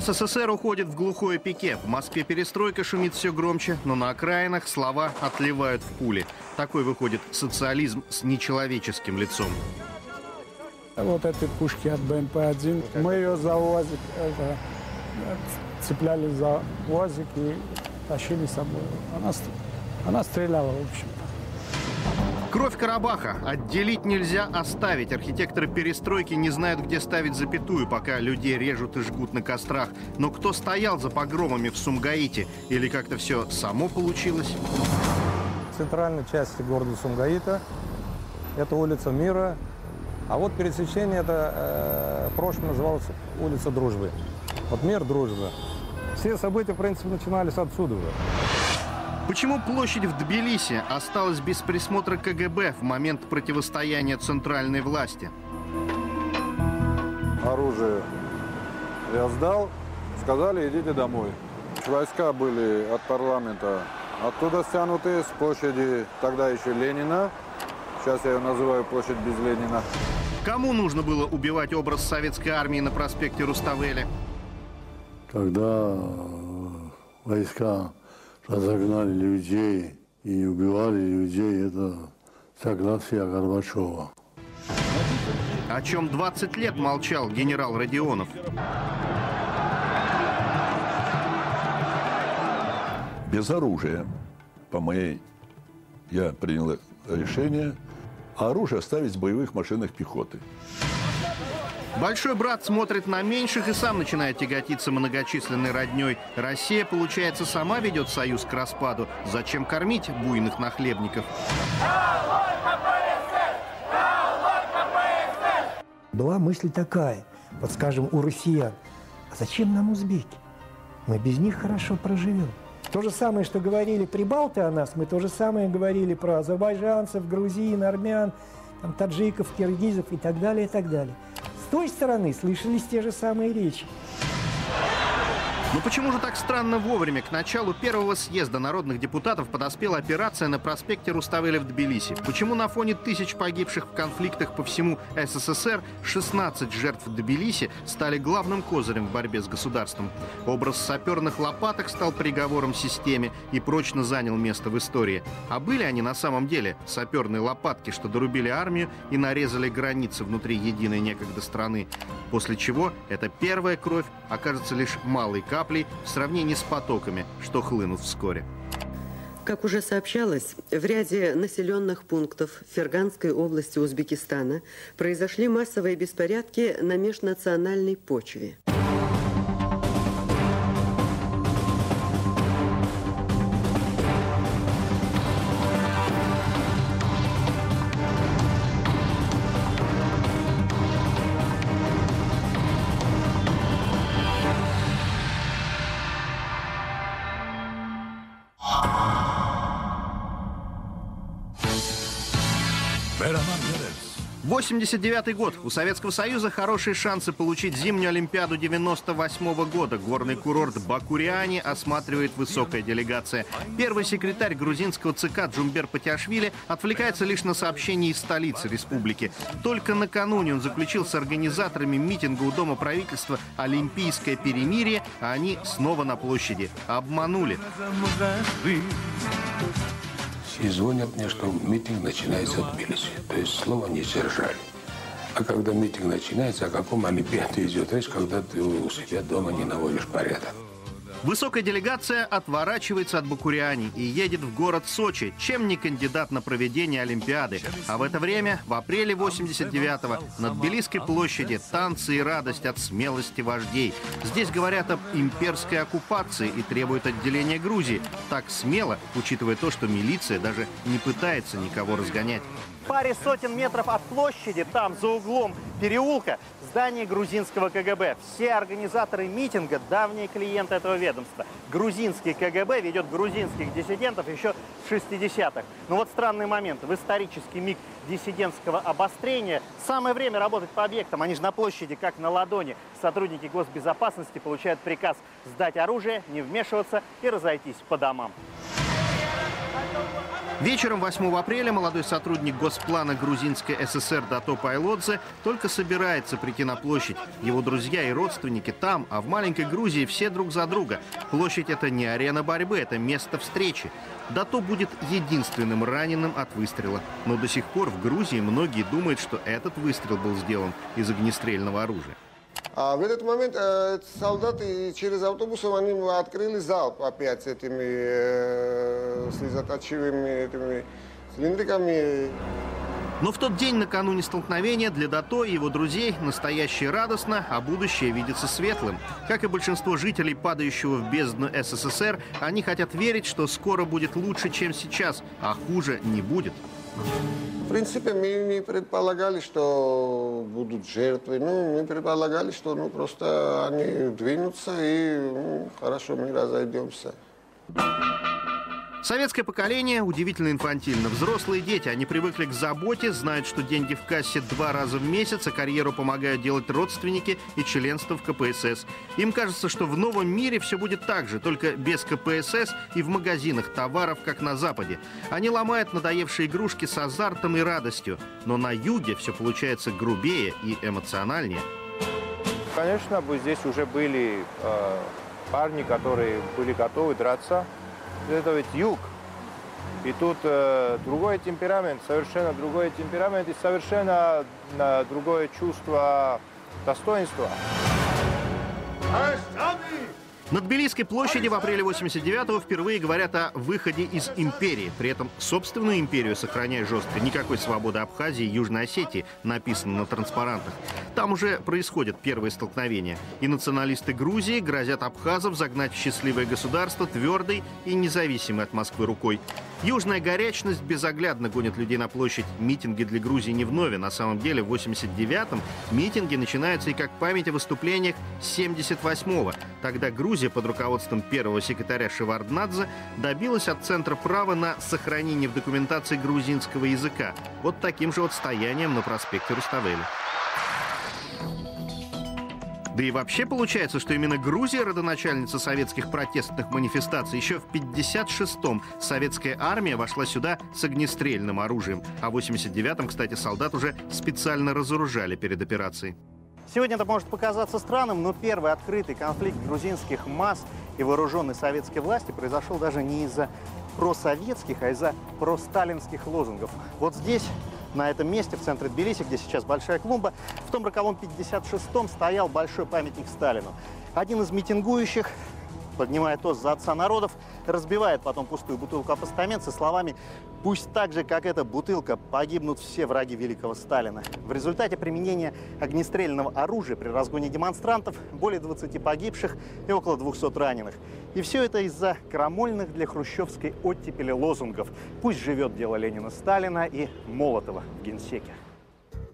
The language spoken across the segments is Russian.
СССР уходит в глухое пике. В Москве перестройка шумит все громче, но на окраинах слова отливают в пули. Такой выходит социализм с нечеловеческим лицом. Вот эти пушки от БМП-1, мы ее за УАЗик, это, цепляли за УАЗик и тащили с собой. Она, она стреляла, в общем. Кровь Карабаха. Отделить нельзя, оставить. Архитекторы перестройки не знают, где ставить запятую, пока людей режут и жгут на кострах. Но кто стоял за погромами в Сумгаите? Или как-то все само получилось? В центральной части города Сумгаита это улица Мира. А вот пересечение это э, в называлось улица Дружбы. Вот мир, дружба. Все события, в принципе, начинались отсюда уже. Почему площадь в Тбилиси осталась без присмотра КГБ в момент противостояния центральной власти? Оружие я сдал, сказали, идите домой. Войска были от парламента оттуда стянуты, с площади тогда еще Ленина. Сейчас я ее называю площадь без Ленина. Кому нужно было убивать образ советской армии на проспекте Руставели? Когда войска разогнали людей и убивали людей, это согласие Горбачева. О чем 20 лет молчал генерал Родионов. Без оружия, по моей, я принял решение, а оружие оставить в боевых машинах пехоты. Большой брат смотрит на меньших и сам начинает тяготиться многочисленной родней. Россия, получается, сама ведет союз к распаду. Зачем кормить буйных нахлебников? Была мысль такая, вот скажем, у россиян, а зачем нам узбеки? Мы без них хорошо проживем. То же самое, что говорили прибалты о нас, мы то же самое говорили про азербайджанцев, грузин, армян, там, таджиков, киргизов и так далее, и так далее той стороны слышались те же самые речи. Но почему же так странно вовремя? К началу первого съезда народных депутатов подоспела операция на проспекте Руставеля в Тбилиси. Почему на фоне тысяч погибших в конфликтах по всему СССР 16 жертв в Тбилиси стали главным козырем в борьбе с государством? Образ саперных лопаток стал приговором системе и прочно занял место в истории. А были они на самом деле саперные лопатки, что дорубили армию и нарезали границы внутри единой некогда страны. После чего эта первая кровь окажется лишь малой каплей каплей в сравнении с потоками, что хлынут вскоре. Как уже сообщалось, в ряде населенных пунктов Ферганской области Узбекистана произошли массовые беспорядки на межнациональной почве. 89 год. У Советского Союза хорошие шансы получить зимнюю Олимпиаду 98 -го года. Горный курорт Бакуриани осматривает высокая делегация. Первый секретарь грузинского ЦК Джумбер Патиашвили отвлекается лишь на сообщения из столицы республики. Только накануне он заключил с организаторами митинга у Дома правительства «Олимпийское перемирие», а они снова на площади. Обманули. И звонят мне, что митинг начинается в Тбилиси. То есть слово не сдержали. А когда митинг начинается, о каком Олимпиаде идет речь, когда ты у себя дома не наводишь порядок? Высокая делегация отворачивается от Бакуриани и едет в город Сочи, чем не кандидат на проведение Олимпиады. А в это время, в апреле 89-го, на Тбилисской площади танцы и радость от смелости вождей. Здесь говорят об имперской оккупации и требуют отделения Грузии. Так смело, учитывая то, что милиция даже не пытается никого разгонять. В паре сотен метров от площади, там, за углом переулка, здание грузинского КГБ. Все организаторы митинга – давние клиенты этого ведомства. Грузинский КГБ ведет грузинских диссидентов еще в 60-х. Но вот странный момент. В исторический миг диссидентского обострения самое время работать по объектам. Они же на площади, как на ладони. Сотрудники госбезопасности получают приказ сдать оружие, не вмешиваться и разойтись по домам. Вечером 8 апреля молодой сотрудник Госплана Грузинской ССР Дато Пайлодзе только собирается прийти на площадь. Его друзья и родственники там, а в маленькой Грузии все друг за друга. Площадь – это не арена борьбы, это место встречи. Дато будет единственным раненым от выстрела. Но до сих пор в Грузии многие думают, что этот выстрел был сделан из огнестрельного оружия. А в этот момент э, солдаты через автобус они открыли залп опять с этими э, слезоточивыми этими цилиндриками. Но в тот день накануне столкновения для Дато и его друзей настоящее радостно, а будущее видится светлым. Как и большинство жителей, падающего в бездну СССР, они хотят верить, что скоро будет лучше, чем сейчас, а хуже не будет. В принципе, мы не предполагали, что будут жертвы. Ну, мы предполагали, что ну, просто они двинутся и ну, хорошо, мы разойдемся. Советское поколение удивительно инфантильно. Взрослые дети, они привыкли к заботе, знают, что деньги в кассе два раза в месяц, а карьеру помогают делать родственники и членство в КПСС. Им кажется, что в новом мире все будет так же, только без КПСС и в магазинах товаров, как на Западе. Они ломают надоевшие игрушки с азартом и радостью. Но на юге все получается грубее и эмоциональнее. Конечно, бы здесь уже были э, парни, которые были готовы драться это ведь юг. И тут э, другой темперамент, совершенно другой темперамент и совершенно э, другое чувство достоинства. На Тбилисской площади в апреле 89-го впервые говорят о выходе из империи. При этом собственную империю сохраняя жестко. Никакой свободы Абхазии и Южной Осетии написано на транспарантах. Там уже происходят первые столкновения. И националисты Грузии грозят абхазов загнать в счастливое государство твердой и независимой от Москвы рукой. Южная горячность безоглядно гонит людей на площадь. Митинги для Грузии не вновь. На самом деле в 89-м митинги начинаются и как память о выступлениях 78-го. Тогда Грузия под руководством первого секретаря Шеварднадзе добилась от Центра права на сохранение в документации грузинского языка. Вот таким же вот стоянием на проспекте Руставели. Да и вообще получается, что именно Грузия родоначальница советских протестных манифестаций. Еще в 56-м советская армия вошла сюда с огнестрельным оружием. А в 89-м, кстати, солдат уже специально разоружали перед операцией. Сегодня это может показаться странным, но первый открытый конфликт грузинских масс и вооруженной советской власти произошел даже не из-за просоветских, а из-за просталинских лозунгов. Вот здесь на этом месте, в центре Тбилиси, где сейчас большая клумба, в том роковом 56-м стоял большой памятник Сталину. Один из митингующих поднимая тост за отца народов, разбивает потом пустую бутылку о постамент со словами «Пусть так же, как эта бутылка, погибнут все враги великого Сталина». В результате применения огнестрельного оружия при разгоне демонстрантов более 20 погибших и около 200 раненых. И все это из-за крамольных для хрущевской оттепели лозунгов «Пусть живет дело Ленина Сталина» и Молотова в Генсеке.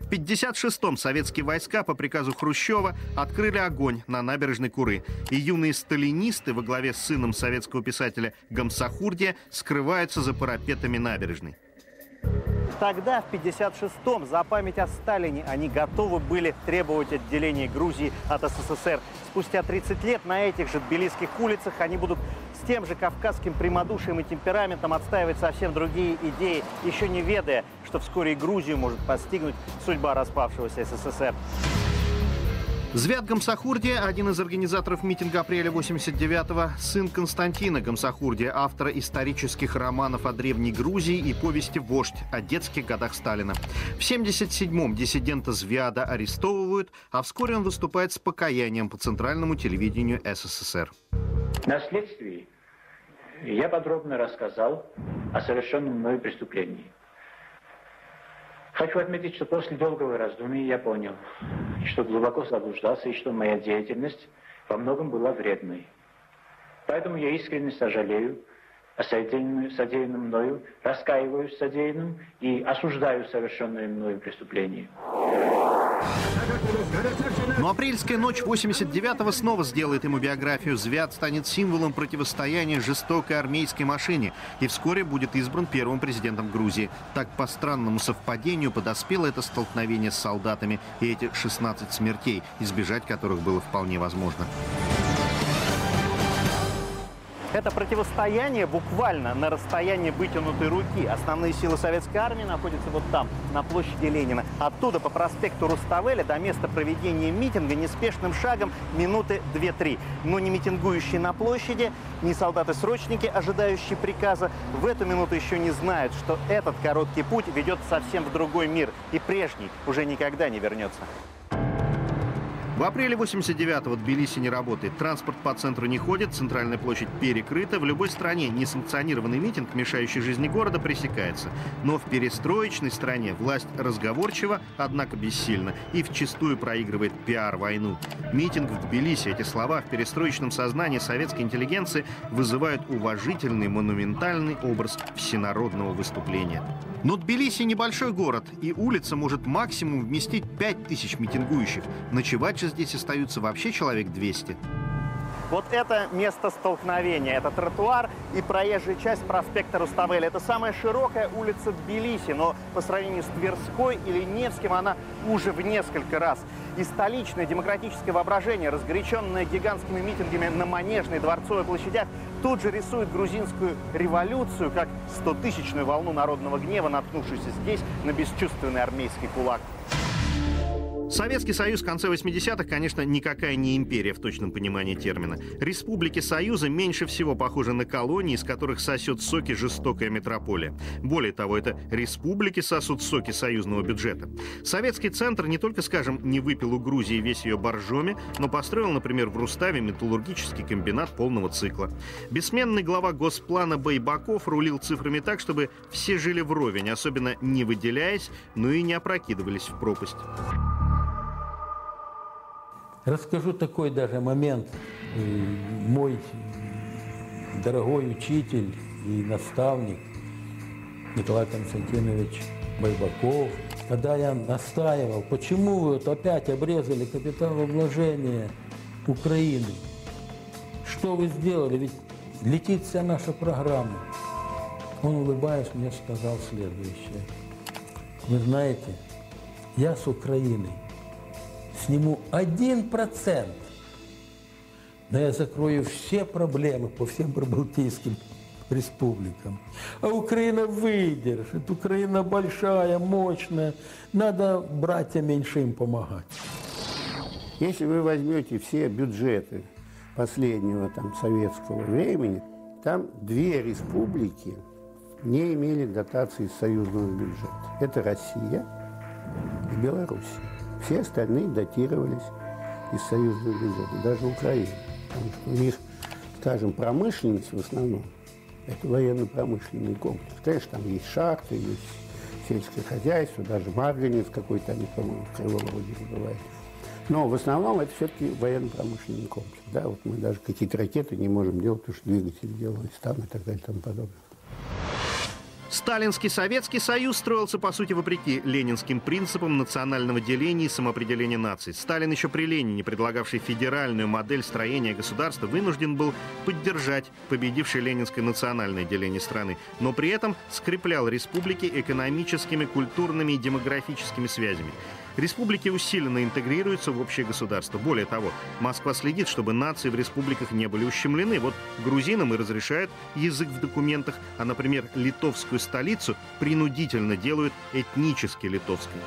В 1956-м советские войска по приказу Хрущева открыли огонь на набережной Куры. И юные сталинисты во главе с сыном советского писателя Гамсахурдия скрываются за парапетами набережной. Тогда, в 56-м, за память о Сталине они готовы были требовать отделения Грузии от СССР. Спустя 30 лет на этих же тбилисских улицах они будут с тем же кавказским прямодушием и темпераментом отстаивать совсем другие идеи, еще не ведая, что вскоре и Грузию может постигнуть судьба распавшегося СССР. Звят Гамсахурдия, один из организаторов митинга апреля 89-го, сын Константина Гамсахурдия, автора исторических романов о Древней Грузии и повести «Вождь» о детских годах Сталина. В 77-м диссидента Звяда арестовывают, а вскоре он выступает с покаянием по центральному телевидению СССР. На следствии я подробно рассказал о совершенном мной преступлении. Хочу отметить, что после долгого раздумья я понял, что глубоко заблуждался и что моя деятельность во многом была вредной. Поэтому я искренне сожалею о содеянном, содеянном мною, раскаиваюсь в содеянном и осуждаю совершенное мною преступление. Но апрельская ночь 89-го снова сделает ему биографию. Звят станет символом противостояния жестокой армейской машине и вскоре будет избран первым президентом Грузии. Так по странному совпадению подоспело это столкновение с солдатами и эти 16 смертей, избежать которых было вполне возможно. Это противостояние буквально на расстоянии вытянутой руки. Основные силы советской армии находятся вот там, на площади Ленина. Оттуда по проспекту Руставеля до места проведения митинга неспешным шагом минуты 2-3. Но не митингующие на площади, ни солдаты-срочники, ожидающие приказа, в эту минуту еще не знают, что этот короткий путь ведет совсем в другой мир. И прежний уже никогда не вернется. В апреле 89-го Тбилиси не работает. Транспорт по центру не ходит, центральная площадь перекрыта. В любой стране несанкционированный митинг, мешающий жизни города, пресекается. Но в перестроечной стране власть разговорчива, однако бессильна, и вчастую проигрывает пиар-войну. Митинг в Тбилиси, эти слова в перестроечном сознании советской интеллигенции вызывают уважительный, монументальный образ всенародного выступления. Но Тбилиси небольшой город, и улица может максимум вместить 5000 митингующих. Ночевать же здесь остаются вообще человек 200. Вот это место столкновения, это тротуар и проезжая часть проспекта Руставеля. Это самая широкая улица Тбилиси, но по сравнению с Тверской или Невским она уже в несколько раз. И столичное демократическое воображение, разгоряченное гигантскими митингами на Манежной Дворцовой площадях, тут же рисует грузинскую революцию как стотысячную волну народного гнева, наткнувшуюся здесь на бесчувственный армейский кулак. Советский Союз в конце 80-х, конечно, никакая не империя в точном понимании термина. Республики Союза меньше всего похожи на колонии, из которых сосет соки жестокая метрополия. Более того, это республики сосут соки союзного бюджета. Советский центр не только, скажем, не выпил у Грузии весь ее боржоми, но построил, например, в Руставе металлургический комбинат полного цикла. Бессменный глава Госплана Байбаков рулил цифрами так, чтобы все жили вровень, особенно не выделяясь, но и не опрокидывались в пропасть. Расскажу такой даже момент. Мой дорогой учитель и наставник Николай Константинович Байбаков, когда я настаивал, почему вы вот опять обрезали капиталовложение Украины, что вы сделали, ведь летит вся наша программа. Он, улыбаясь, мне сказал следующее. Вы знаете, я с Украиной сниму один процент, но я закрою все проблемы по всем прибалтийским республикам. А Украина выдержит, Украина большая, мощная, надо братьям меньшим помогать. Если вы возьмете все бюджеты последнего там, советского времени, там две республики не имели дотации союзного бюджета. Это Россия и Белоруссия. Все остальные датировались из союзного бюджета, даже Украина. Потому что у них, скажем, промышленность в основном, это военно-промышленный комплекс. Конечно, там есть шахты, есть сельское хозяйство, даже марганец какой-то, они, по-моему, в Кривом бывает. Но в основном это все-таки военно-промышленный комплекс. Да, вот мы даже какие-то ракеты не можем делать, потому что двигатели делались там и так далее и тому подобное. Сталинский Советский Союз строился, по сути, вопреки ленинским принципам национального деления и самоопределения наций. Сталин еще при Ленине, предлагавший федеральную модель строения государства, вынужден был поддержать победившее ленинское национальное деление страны, но при этом скреплял республики экономическими, культурными и демографическими связями. Республики усиленно интегрируются в общее государство. Более того, Москва следит, чтобы нации в республиках не были ущемлены. Вот грузинам и разрешают язык в документах, а, например, литовскую столицу принудительно делают этнически литовской.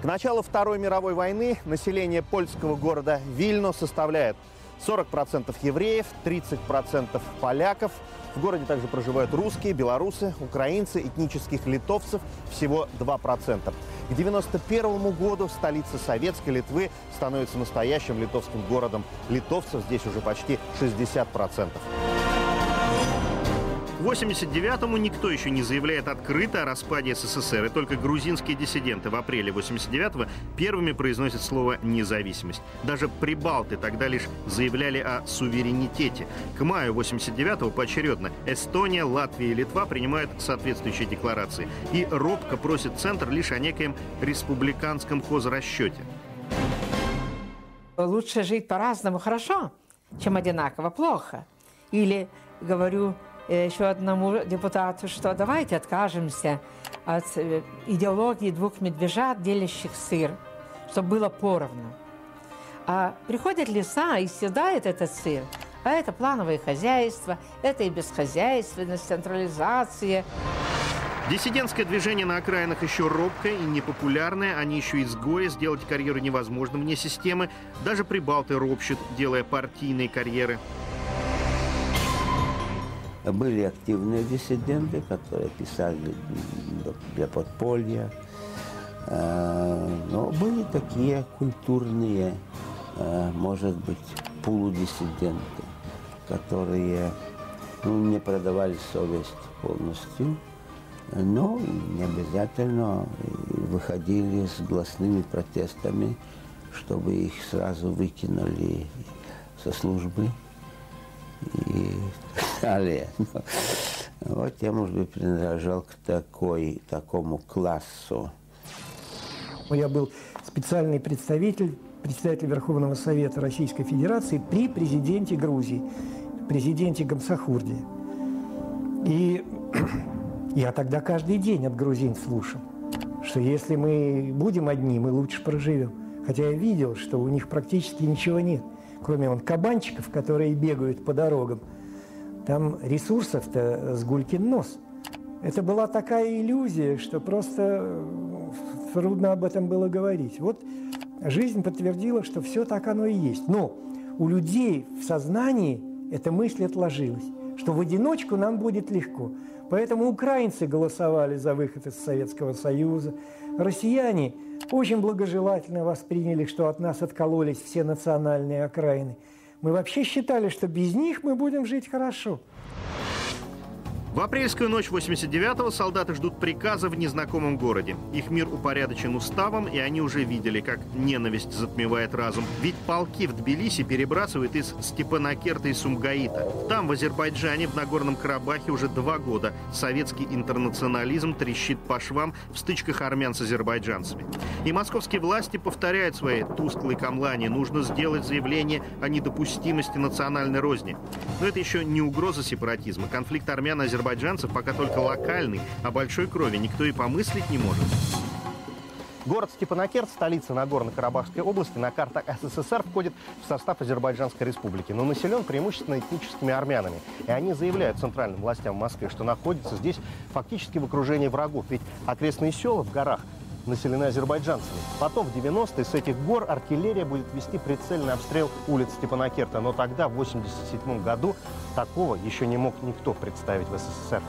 К началу Второй мировой войны население польского города Вильно составляет 40% евреев, 30% поляков. В городе также проживают русские, белорусы, украинцы, этнических литовцев всего 2%. К 1991 году столица Советской Литвы становится настоящим литовским городом. Литовцев здесь уже почти 60%. К 89-му никто еще не заявляет открыто о распаде СССР, и только грузинские диссиденты в апреле 89-го первыми произносят слово «независимость». Даже прибалты тогда лишь заявляли о суверенитете. К маю 89-го поочередно Эстония, Латвия и Литва принимают соответствующие декларации. И робко просит Центр лишь о некоем республиканском хозрасчете. Лучше жить по-разному хорошо, чем одинаково плохо. Или говорю еще одному депутату, что давайте откажемся от э, идеологии двух медвежат, делящих сыр, чтобы было поровну. А приходят леса и съедают этот сыр, А это плановое хозяйство, это и бесхозяйственность, централизация. Диссидентское движение на окраинах еще робкое и непопулярное. Они еще изгои, сделать карьеру невозможно вне системы. Даже прибалты ропщут, делая партийные карьеры. Были активные диссиденты, которые писали для подполья. Э, но были такие культурные, э, может быть, полудиссиденты, которые ну, не продавали совесть полностью, но не обязательно выходили с гласными протестами, чтобы их сразу выкинули со службы и далее. Вот я, может быть, принадлежал к такой, такому классу. Я был специальный представитель, председатель Верховного Совета Российской Федерации при президенте Грузии, президенте Гамсахурде. И я тогда каждый день от грузин слушал, что если мы будем одни, мы лучше проживем. Хотя я видел, что у них практически ничего нет, кроме вон кабанчиков, которые бегают по дорогам. Там ресурсов-то с гулькин нос. Это была такая иллюзия, что просто трудно об этом было говорить. Вот жизнь подтвердила, что все так оно и есть. Но у людей в сознании эта мысль отложилась, что в одиночку нам будет легко. Поэтому украинцы голосовали за выход из Советского Союза. Россияне очень благожелательно восприняли, что от нас откололись все национальные окраины. Мы вообще считали, что без них мы будем жить хорошо. В апрельскую ночь 89-го солдаты ждут приказа в незнакомом городе. Их мир упорядочен уставом, и они уже видели, как ненависть затмевает разум. Ведь полки в Тбилиси перебрасывают из Степанакерта и Сумгаита. Там, в Азербайджане, в Нагорном Карабахе уже два года советский интернационализм трещит по швам в стычках армян с азербайджанцами. И московские власти повторяют свои тусклые камлани. Нужно сделать заявление о недопустимости национальной розни. Но это еще не угроза сепаратизма. Конфликт армян и азербайджанцев пока только локальный, а большой крови никто и помыслить не может. Город Степанакерт, столица Нагорно-Карабахской области, на картах СССР входит в состав Азербайджанской республики, но населен преимущественно этническими армянами. И они заявляют центральным властям в Москве, что находятся здесь фактически в окружении врагов. Ведь окрестные села в горах населены азербайджанцами. Потом, в 90-е, с этих гор артиллерия будет вести прицельный обстрел улиц Степанакерта. Но тогда, в 87 году, такого еще не мог никто представить в СССР.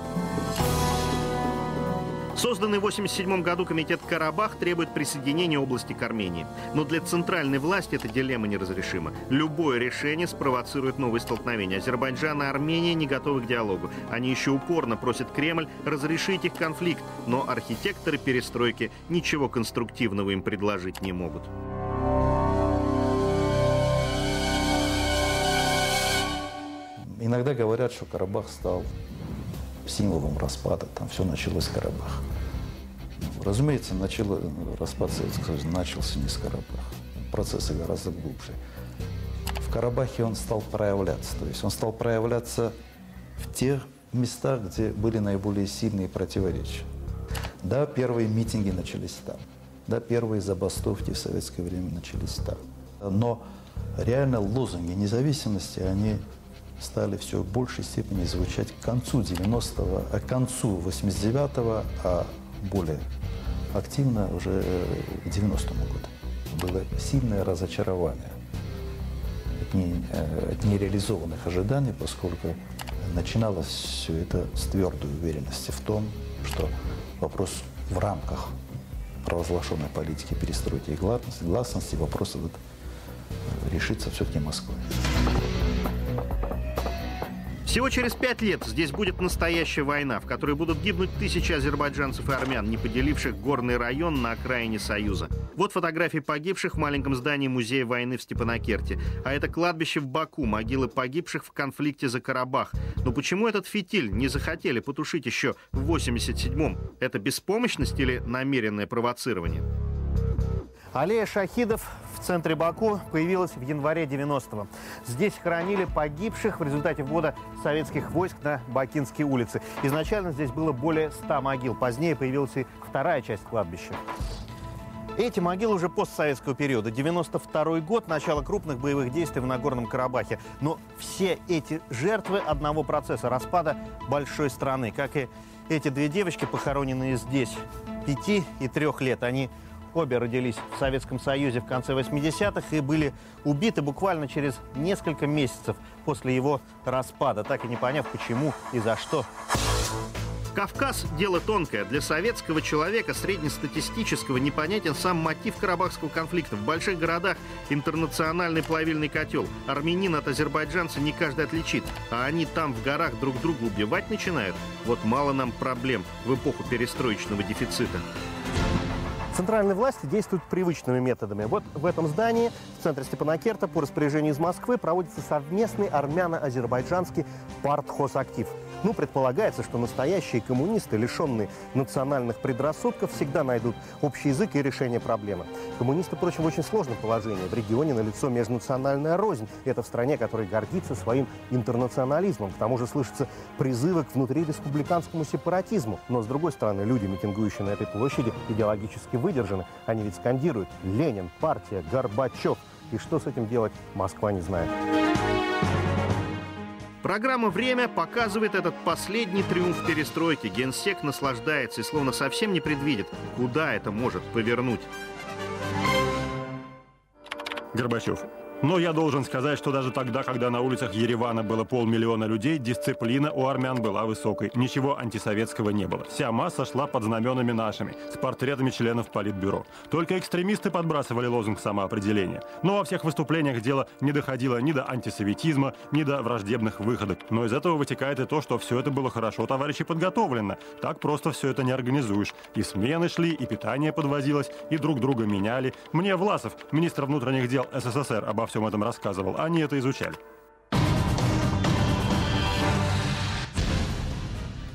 Созданный в 1987 году комитет «Карабах» требует присоединения области к Армении. Но для центральной власти эта дилемма неразрешима. Любое решение спровоцирует новые столкновения. Азербайджан и Армения не готовы к диалогу. Они еще упорно просят Кремль разрешить их конфликт, но архитекторы перестройки ничего конструктивного им предложить не могут. Иногда говорят, что Карабах стал символом распада, там все началось с Карабаха. Разумеется, начало, распад Советского Союза начался не с Карабаха. Процессы гораздо глубже. В Карабахе он стал проявляться. То есть он стал проявляться в тех местах, где были наиболее сильные противоречия. Да, первые митинги начались там. Да, первые забастовки в советское время начались там. Но реально лозунги независимости, они стали все в большей степени звучать к концу 90-го, а к концу 89-го, а более активно уже к 90-му году. Было сильное разочарование от, не, э, от нереализованных ожиданий, поскольку начиналось все это с твердой уверенности в том, что вопрос в рамках провозглашенной политики перестройки и гласности, гласности вопрос этот э, решится все-таки Москвой. Всего через пять лет здесь будет настоящая война, в которой будут гибнуть тысячи азербайджанцев и армян, не поделивших горный район на окраине Союза. Вот фотографии погибших в маленьком здании Музея войны в Степанакерте. А это кладбище в Баку, могилы погибших в конфликте за Карабах. Но почему этот фитиль не захотели потушить еще в 87-м? Это беспомощность или намеренное провоцирование? Аллея шахидов в центре Баку появилась в январе 90-го. Здесь хоронили погибших в результате ввода советских войск на Бакинские улицы. Изначально здесь было более 100 могил. Позднее появилась и вторая часть кладбища. Эти могилы уже постсоветского периода. 92 год, начало крупных боевых действий в Нагорном Карабахе. Но все эти жертвы одного процесса распада большой страны. Как и эти две девочки, похороненные здесь, пяти и трех лет. Они обе родились в Советском Союзе в конце 80-х и были убиты буквально через несколько месяцев после его распада, так и не поняв, почему и за что. Кавказ – дело тонкое. Для советского человека, среднестатистического, непонятен сам мотив карабахского конфликта. В больших городах интернациональный плавильный котел. Армянин от азербайджанца не каждый отличит. А они там в горах друг друга убивать начинают. Вот мало нам проблем в эпоху перестроечного дефицита. Центральные власти действуют привычными методами. Вот в этом здании, в центре Степанакерта, по распоряжению из Москвы, проводится совместный армяно-азербайджанский партхозактив – ну, предполагается, что настоящие коммунисты, лишенные национальных предрассудков, всегда найдут общий язык и решение проблемы. Коммунисты, впрочем, в очень сложном положении. В регионе налицо межнациональная рознь. Это в стране, которая гордится своим интернационализмом. К тому же слышатся призывы к внутриреспубликанскому сепаратизму. Но, с другой стороны, люди, митингующие на этой площади, идеологически выдержаны. Они ведь скандируют «Ленин», «Партия», «Горбачев». И что с этим делать, Москва не знает. Программа «Время» показывает этот последний триумф перестройки. Генсек наслаждается и словно совсем не предвидит, куда это может повернуть. Горбачев. Но я должен сказать, что даже тогда, когда на улицах Еревана было полмиллиона людей, дисциплина у армян была высокой. Ничего антисоветского не было. Вся масса шла под знаменами нашими, с портретами членов Политбюро. Только экстремисты подбрасывали лозунг самоопределения. Но во всех выступлениях дело не доходило ни до антисоветизма, ни до враждебных выходок. Но из этого вытекает и то, что все это было хорошо, товарищи, подготовлено. Так просто все это не организуешь. И смены шли, и питание подвозилось, и друг друга меняли. Мне Власов, министр внутренних дел СССР, обо всем этом рассказывал. Они это изучали.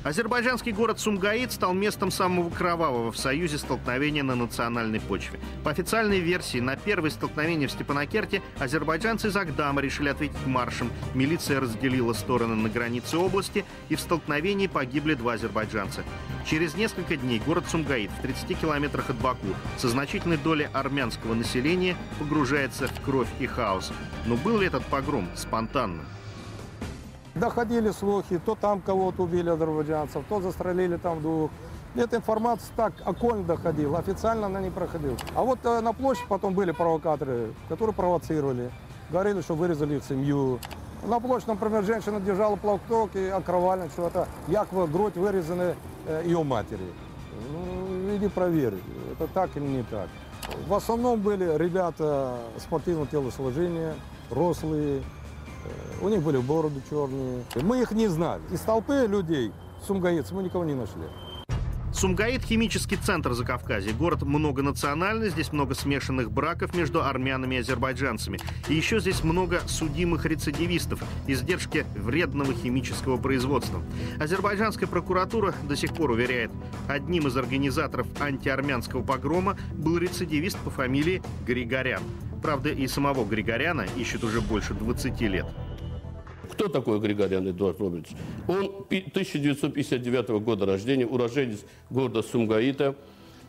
Азербайджанский город Сумгаит стал местом самого кровавого в Союзе столкновения на национальной почве. По официальной версии, на первое столкновение в Степанакерте азербайджанцы из Агдама решили ответить маршем. Милиция разделила стороны на границе области, и в столкновении погибли два азербайджанца. Через несколько дней город Сумгаит в 30 километрах от Баку со значительной долей армянского населения погружается в кровь и хаос. Но был ли этот погром спонтанным? Доходили слухи, то там кого-то убили азербайджанцев, то застрелили там двух. Эта информация так окольно доходила, официально она не проходила. А вот э, на площади потом были провокаторы, которые провоцировали. Говорили, что вырезали их семью. На площади, например, женщина держала платок и окровавлен, что это якобы грудь вырезаны э, ее матери. Ну, иди проверь, это так или не так. В основном были ребята спортивного телосложения, рослые, у них были бороды черные. Мы их не знали. Из толпы людей сумгаитцев мы никого не нашли. Сумгаит – химический центр Закавказья. Город многонациональный, здесь много смешанных браков между армянами и азербайджанцами. И еще здесь много судимых рецидивистов, издержки вредного химического производства. Азербайджанская прокуратура до сих пор уверяет, одним из организаторов антиармянского погрома был рецидивист по фамилии Григорян. Правда, и самого Григоряна ищут уже больше 20 лет. Кто такой Григорян Эдуард Робертович? Он 1959 года рождения, уроженец города Сумгаита,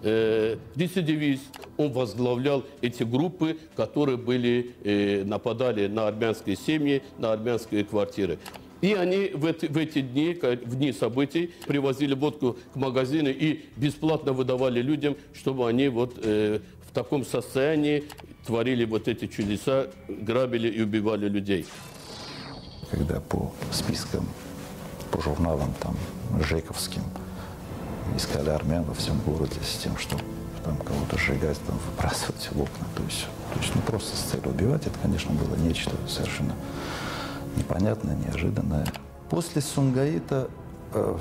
э, рецидивист. Он возглавлял эти группы, которые были, э, нападали на армянские семьи, на армянские квартиры. И они в эти, в эти дни, в дни событий, привозили водку к магазину и бесплатно выдавали людям, чтобы они вот э, в таком состоянии творили вот эти чудеса, грабили и убивали людей. Когда по спискам, по журналам там Жековским искали армян во всем городе с тем, что там кого-то сжигать, там выбрасывать в окна. То есть, то есть ну, просто с целью убивать, это, конечно, было нечто совершенно непонятное, неожиданное. После Сунгаита э,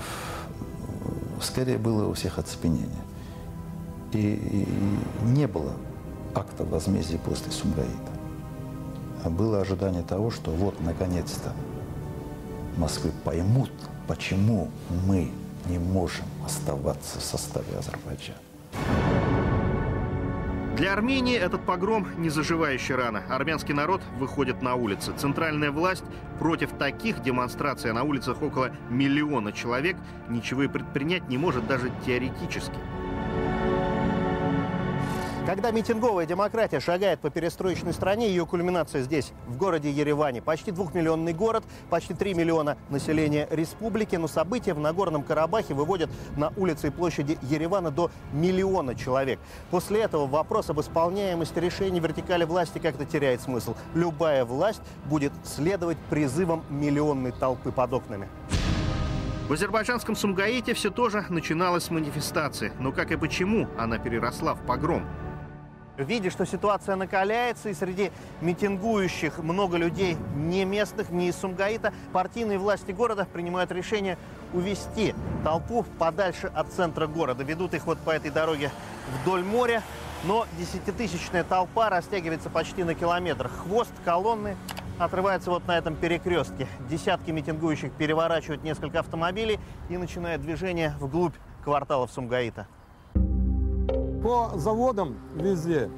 скорее было у всех оцепенение. И, и, не было акта возмездия после Сумгаита. А было ожидание того, что вот, наконец-то, Москвы поймут, почему мы не можем оставаться в составе Азербайджана. Для Армении этот погром не заживающая рана. Армянский народ выходит на улицы. Центральная власть против таких демонстраций а на улицах около миллиона человек ничего и предпринять не может даже теоретически. Когда митинговая демократия шагает по перестроечной стране, ее кульминация здесь, в городе Ереване. Почти двухмиллионный город, почти 3 миллиона населения республики, но события в Нагорном Карабахе выводят на улицы и площади Еревана до миллиона человек. После этого вопрос об исполняемости решений вертикали власти как-то теряет смысл. Любая власть будет следовать призывам миллионной толпы под окнами. В азербайджанском Сумгаите все тоже начиналось с манифестации. Но как и почему она переросла в погром? Видя, что ситуация накаляется, и среди митингующих много людей не местных, не из Сумгаита, партийные власти города принимают решение увести толпу подальше от центра города. Ведут их вот по этой дороге вдоль моря, но десятитысячная толпа растягивается почти на километр. Хвост колонны отрывается вот на этом перекрестке. Десятки митингующих переворачивают несколько автомобилей и начинают движение вглубь кварталов Сумгаита. По заводам везде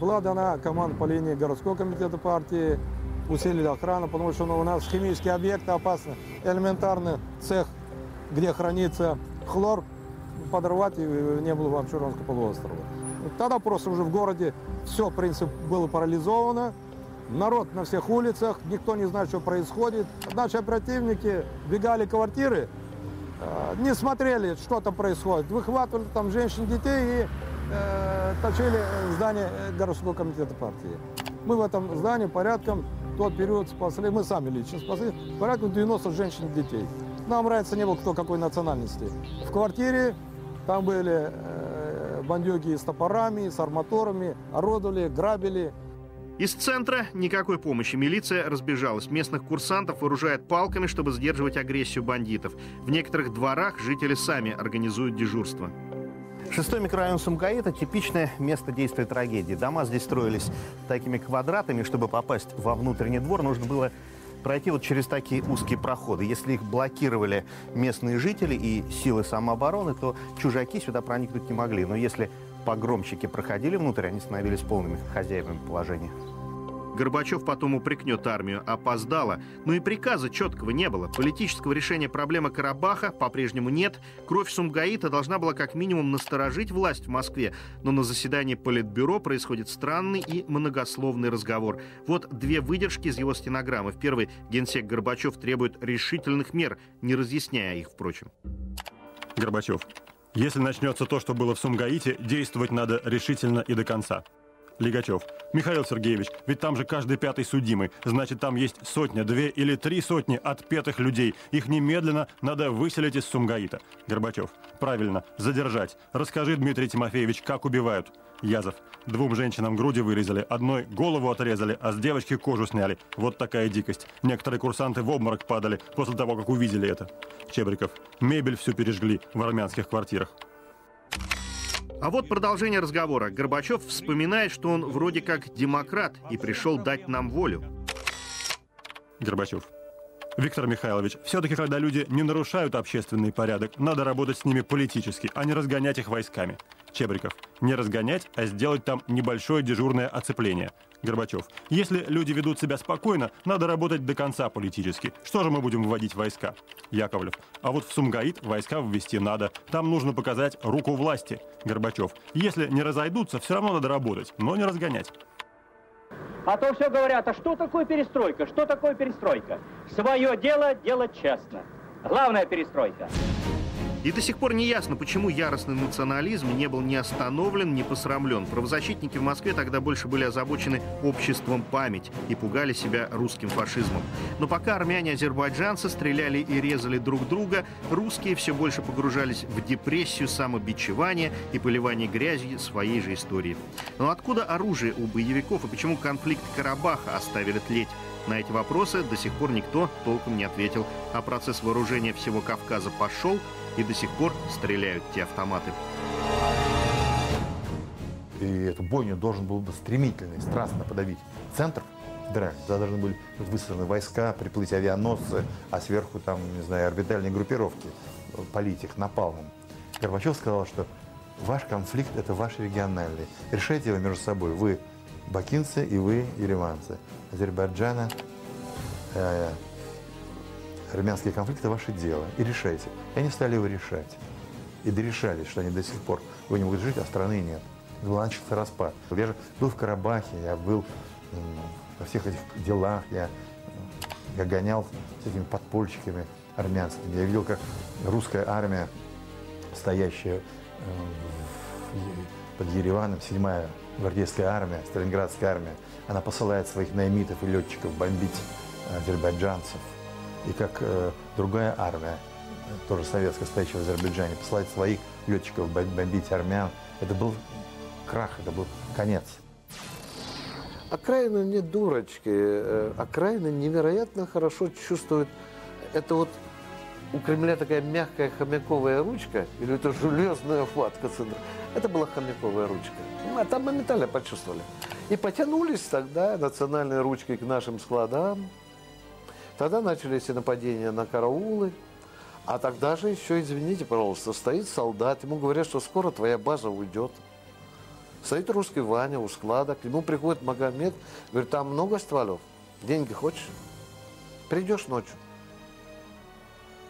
была дана команда по линии городского комитета партии, усилили охрану, потому что ну, у нас химические объекты опасны. Элементарный цех, где хранится хлор, подорвать не было в Амчуронском полуострове. Тогда просто уже в городе все, в принципе, было парализовано. Народ на всех улицах, никто не знает, что происходит. Наши оперативники бегали квартиры, э, не смотрели, что там происходит. Выхватывали там женщин, детей и э, точили здание городского комитета партии. Мы в этом здании порядком тот период спасли, мы сами лично спасли, порядком 90 женщин и детей. Нам нравится не было кто какой национальности. В квартире там были э, бандюги с топорами, с арматурами, орудовали, грабили. Из центра никакой помощи. Милиция разбежалась. Местных курсантов вооружает палками, чтобы сдерживать агрессию бандитов. В некоторых дворах жители сами организуют дежурство. Шестой микрорайон Сумгаита – типичное место действия трагедии. Дома здесь строились такими квадратами. Чтобы попасть во внутренний двор, нужно было пройти вот через такие узкие проходы. Если их блокировали местные жители и силы самообороны, то чужаки сюда проникнуть не могли. Но если погромщики проходили внутрь, они становились полными хозяевами положения. Горбачев потом упрекнет армию, опоздала. Но и приказа четкого не было. Политического решения проблемы Карабаха по-прежнему нет. Кровь Сумгаита должна была как минимум насторожить власть в Москве. Но на заседании Политбюро происходит странный и многословный разговор. Вот две выдержки из его стенограммы. В первой генсек Горбачев требует решительных мер, не разъясняя их, впрочем. Горбачев. Если начнется то, что было в Сумгаите, действовать надо решительно и до конца. Лигачев. Михаил Сергеевич, ведь там же каждый пятый судимый. Значит, там есть сотня, две или три сотни отпетых людей. Их немедленно надо выселить из Сумгаита. Горбачев. Правильно, задержать. Расскажи, Дмитрий Тимофеевич, как убивают. Язов. Двум женщинам груди вырезали, одной голову отрезали, а с девочки кожу сняли. Вот такая дикость. Некоторые курсанты в обморок падали после того, как увидели это. Чебриков. Мебель всю пережгли в армянских квартирах. А вот продолжение разговора. Горбачев вспоминает, что он вроде как демократ и пришел дать нам волю. Горбачев. Виктор Михайлович, все-таки, когда люди не нарушают общественный порядок, надо работать с ними политически, а не разгонять их войсками. Чебриков. Не разгонять, а сделать там небольшое дежурное оцепление. Горбачев. Если люди ведут себя спокойно, надо работать до конца политически. Что же мы будем вводить войска? Яковлев. А вот в Сумгаит войска ввести надо. Там нужно показать руку власти. Горбачев. Если не разойдутся, все равно надо работать, но не разгонять. А то все говорят, а что такое перестройка? Что такое перестройка? Свое дело делать честно. Главная перестройка. И до сих пор не ясно, почему яростный национализм не был ни остановлен, ни посрамлен. Правозащитники в Москве тогда больше были озабочены обществом память и пугали себя русским фашизмом. Но пока армяне и азербайджанцы стреляли и резали друг друга, русские все больше погружались в депрессию, самобичевание и поливание грязью своей же истории. Но откуда оружие у боевиков и почему конфликт Карабаха оставили тлеть? На эти вопросы до сих пор никто толком не ответил, а процесс вооружения всего Кавказа пошел, и до сих пор стреляют те автоматы. И эту бойню должен был бы стремительно и страстно подавить центр Драк. Туда должны были высажены войска, приплыть авианосцы, а сверху там, не знаю, орбитальные группировки, полить их напалмом. Горбачев сказал, что ваш конфликт – это ваш региональный. Решайте его между собой. Вы бакинцы и вы ереванцы. Азербайджана, э, армянский конфликт – это ваше дело. И решайте. И они стали его решать. И дорешались, что они до сих пор вы не будете жить, а страны нет. начался распад. Я же был в Карабахе, я был во всех этих делах, я, я гонял с этими подпольщиками армянскими. Я видел, как русская армия, стоящая э, в- под Ереваном, седьмая гвардейская армия, Сталинградская армия, она посылает своих наймитов и летчиков бомбить азербайджанцев. И как э, другая армия, тоже советская, стоящая в Азербайджане, посылает своих летчиков бом- бомбить армян. Это был крах, это был конец. Окраины не дурочки. э, Окраины невероятно хорошо чувствуют. Это вот у Кремля такая мягкая хомяковая ручка, или это железная хватка центра. Это была хомяковая ручка. А там моментально почувствовали. И потянулись тогда национальные ручки к нашим складам. Тогда начались и нападения на караулы. А тогда же еще, извините, пожалуйста, стоит солдат, ему говорят, что скоро твоя база уйдет. Стоит русский Ваня у склада, к нему приходит Магомед, говорит, там много стволов, деньги хочешь? Придешь ночью.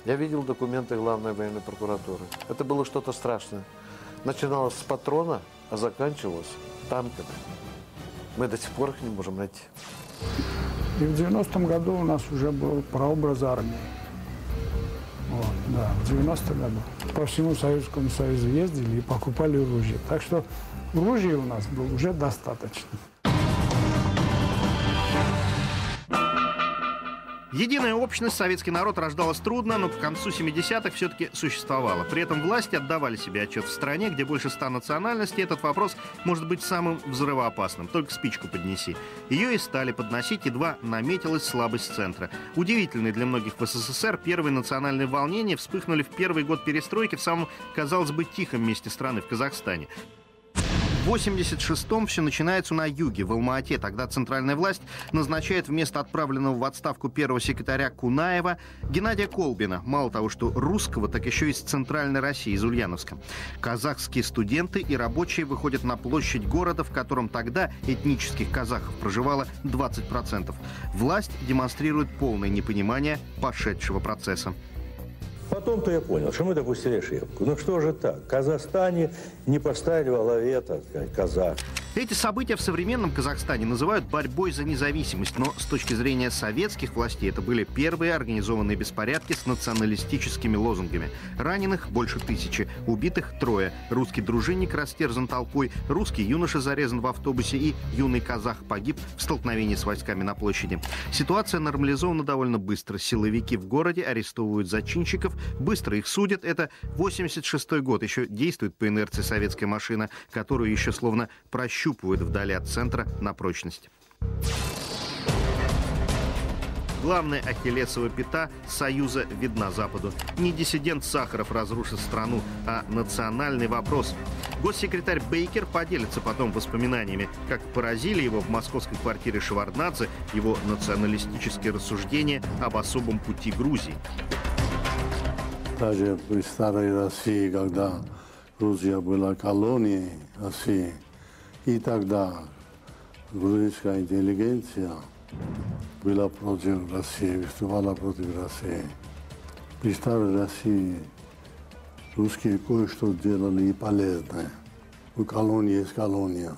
Я видел документы главной военной прокуратуры. Это было что-то страшное. Начиналось с патрона, а заканчивалось танками. Мы до сих пор их не можем найти. И в 90-м году у нас уже был прообраз армии. Вот, да, в 90-м году. По всему Советскому Союзу ездили и покупали ружья. Так что ружья у нас было уже достаточно. Единая общность, советский народ рождалась трудно, но к концу 70-х все-таки существовала. При этом власти отдавали себе отчет в стране, где больше ста национальностей. Этот вопрос может быть самым взрывоопасным. Только спичку поднеси. Ее и стали подносить, едва наметилась слабость центра. Удивительный для многих в СССР первые национальные волнения вспыхнули в первый год перестройки в самом, казалось бы, тихом месте страны, в Казахстане. В 86-м все начинается на юге, в Алма-Ате. Тогда центральная власть назначает вместо отправленного в отставку первого секретаря Кунаева Геннадия Колбина. Мало того, что русского, так еще из центральной России, из Ульяновска. Казахские студенты и рабочие выходят на площадь города, в котором тогда этнических казахов проживало 20%. Власть демонстрирует полное непонимание пошедшего процесса. Потом-то я понял, что мы допустили ошибку. Ну что же так? В Казахстане не поставили во главе, так сказать, казах. Эти события в современном Казахстане называют борьбой за независимость, но с точки зрения советских властей это были первые организованные беспорядки с националистическими лозунгами. Раненых больше тысячи, убитых трое. Русский дружинник растерзан толпой, русский юноша зарезан в автобусе и юный казах погиб в столкновении с войсками на площади. Ситуация нормализована довольно быстро. Силовики в городе арестовывают зачинщиков, быстро их судят. Это 86 год, еще действует по инерции советская машина, которую еще словно прощупывают вдали от центра на прочность. Главная ахиллесова пята Союза видна Западу. Не диссидент Сахаров разрушит страну, а национальный вопрос. Госсекретарь Бейкер поделится потом воспоминаниями, как поразили его в московской квартире Шеварднадзе его националистические рассуждения об особом пути Грузии. Даже при старой России, когда Грузия была колонией России, и тогда грузинская интеллигенция была против России, выступала против России. При старой России русские кое-что делали и полезное. У колонии есть колония.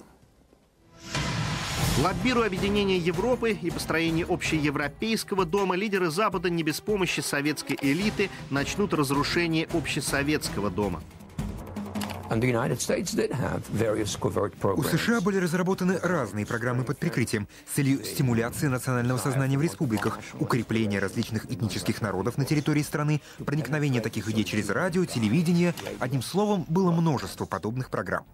Лоббируя объединение Европы и построение общеевропейского дома, лидеры Запада не без помощи советской элиты начнут разрушение общесоветского дома. У США были разработаны разные программы под прикрытием с целью стимуляции национального сознания в республиках, укрепления различных этнических народов на территории страны, проникновения таких идей через радио, телевидение. Одним словом, было множество подобных программ.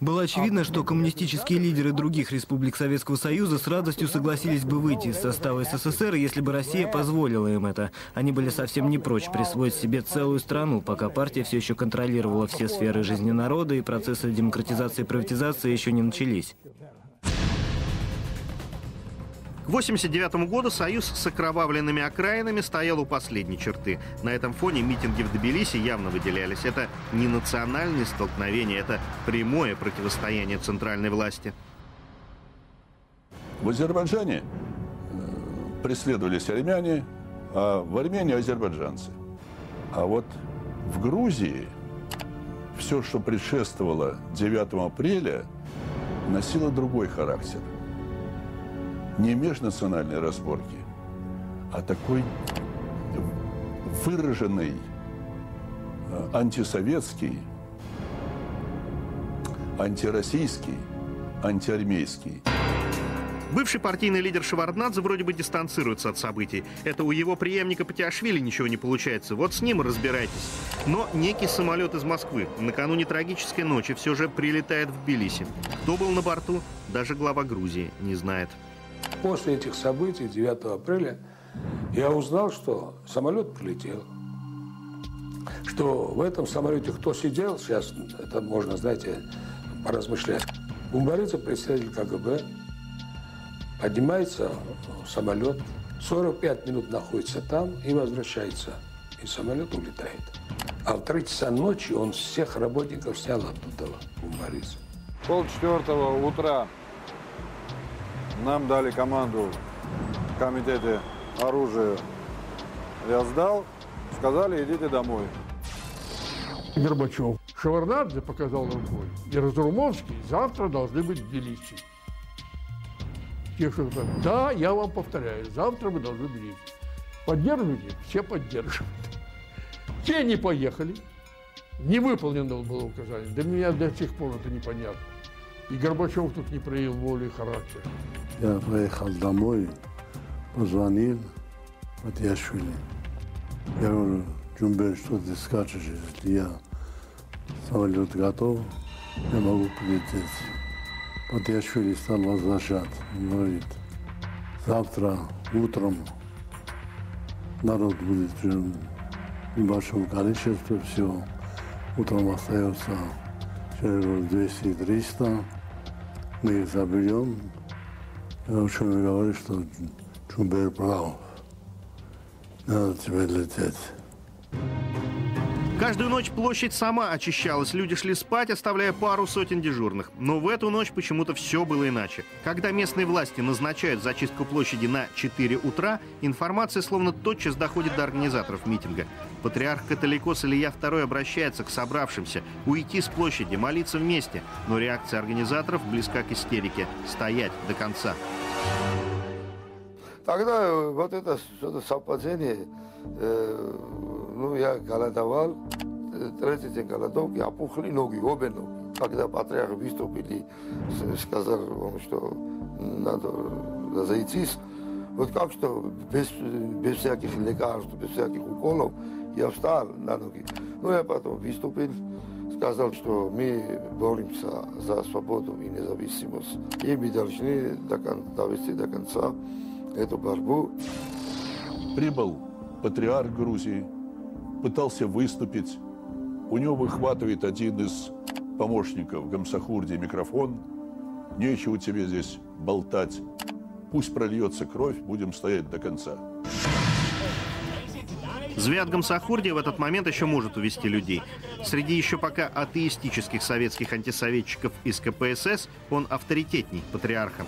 Было очевидно, что коммунистические лидеры других республик Советского Союза с радостью согласились бы выйти из состава СССР, если бы Россия позволила им это. Они были совсем не прочь присвоить себе целую страну, пока партия все еще контролировала все сферы жизни народа и процессы демократизации и приватизации еще не начались. К 1989 году союз с окровавленными окраинами стоял у последней черты. На этом фоне митинги в Тбилиси явно выделялись. Это не национальные столкновения, это прямое противостояние центральной власти. В Азербайджане э, преследовались армяне, а в Армении азербайджанцы. А вот в Грузии все, что предшествовало 9 апреля, носило другой характер. Не межнациональные разборки, а такой выраженный э, антисоветский, антироссийский, антиармейский. Бывший партийный лидер Шеварднадзе вроде бы дистанцируется от событий. Это у его преемника Патиашвили ничего не получается. Вот с ним разбирайтесь. Но некий самолет из Москвы накануне трагической ночи все же прилетает в Тбилиси. Кто был на борту, даже глава Грузии не знает. После этих событий 9 апреля я узнал, что самолет прилетел. Что в этом самолете кто сидел, сейчас это можно, знаете, поразмышлять. Гумбаридзе, представитель КГБ, поднимается самолет, 45 минут находится там и возвращается. И самолет улетает. А в 3 часа ночи он всех работников снял оттуда, Гумбаридзе. Пол четвертого утра нам дали команду в комитете оружия. Я сдал, сказали, идите домой. Горбачев. Шеварнадзе показал рукой. И Разумовский завтра должны быть в Тбилиси. Те, что говорят, да, я вам повторяю, завтра вы должны быть. Поддерживаете? Все поддерживают. Те не поехали. Не выполнено было указание. Для меня до сих пор это непонятно. И Горбачев тут не проявил воли и характера. Я поехал домой, позвонил Матьяшвили. Я говорю, Джумбер, что ты скачешь, если я самолет готов, я могу прилететь. Матьяшвили стал возвращать. Он говорит, завтра утром народ будет в небольшом количестве, все. Утром остается человек 200-300. Мы их заберем. Ученый говорит, что Чумбер прав. Надо тебе лететь. Каждую ночь площадь сама очищалась, люди шли спать, оставляя пару сотен дежурных. Но в эту ночь почему-то все было иначе. Когда местные власти назначают зачистку площади на 4 утра, информация словно тотчас доходит до организаторов митинга. Патриарх католикос Илья II обращается к собравшимся уйти с площади, молиться вместе. Но реакция организаторов близка к истерике – стоять до конца. Тогда вот это что-то совпадение, э, ну, я голодовал, третий день голодовки, опухли ноги, обе ноги. Когда патриарх выступили, сказал он, что надо разойтись, вот как что, без, без всяких лекарств, без всяких уколов, я встал на ноги. Ну, я потом выступил, сказал, что мы боремся за свободу и независимость. И мы должны до, довести до конца эту борьбу. Прибыл патриарх Грузии, пытался выступить. У него выхватывает один из помощников Гамсахурди микрофон. Нечего тебе здесь болтать. Пусть прольется кровь, будем стоять до конца. Звят Гамсахурди в этот момент еще может увести людей. Среди еще пока атеистических советских антисоветчиков из КПСС он авторитетней патриарха.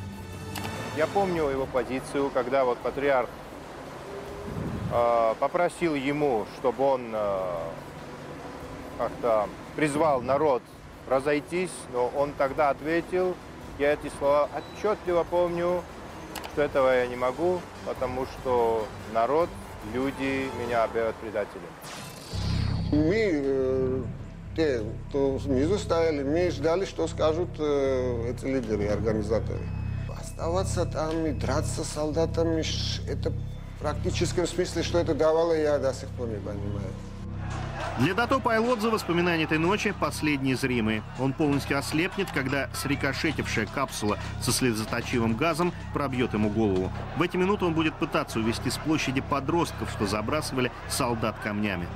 Я помню его позицию, когда вот патриарх э, попросил ему, чтобы он э, как-то призвал народ разойтись, но он тогда ответил, я эти слова отчетливо помню, что этого я не могу, потому что народ, люди меня объявят предателем. Мы, э, те, кто снизу стояли, мы ждали, что скажут э, эти лидеры, организаторы. Оставаться там и драться с солдатами, это в практическом смысле, что это давало, я до сих пор не понимаю. Для Дато Пайлотза воспоминания этой ночи последние зримые. Он полностью ослепнет, когда срикошетившая капсула со слезоточивым газом пробьет ему голову. В эти минуты он будет пытаться увести с площади подростков, что забрасывали солдат камнями.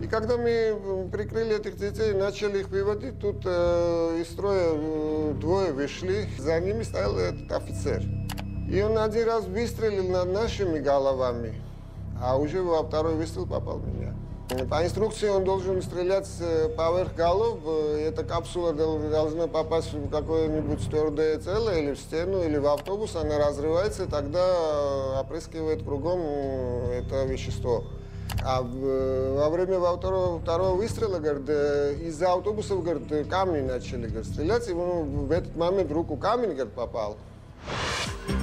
И когда мы прикрыли этих детей, начали их выводить, тут э, из строя э, двое вышли, за ними стоял этот офицер. И он один раз выстрелил над нашими головами, а уже во второй выстрел попал в меня. По инструкции он должен стрелять э, поверх голов. Э, эта капсула должна попасть в какое-нибудь твердое целое, или в стену, или в автобус. Она разрывается, и тогда опрыскивает кругом это вещество. А в- во время второго, второго выстрела, э, из-за автобусов, говорит, э, камни начали, говорит, стрелять. Ему в этот момент в руку камень, говорит, попал.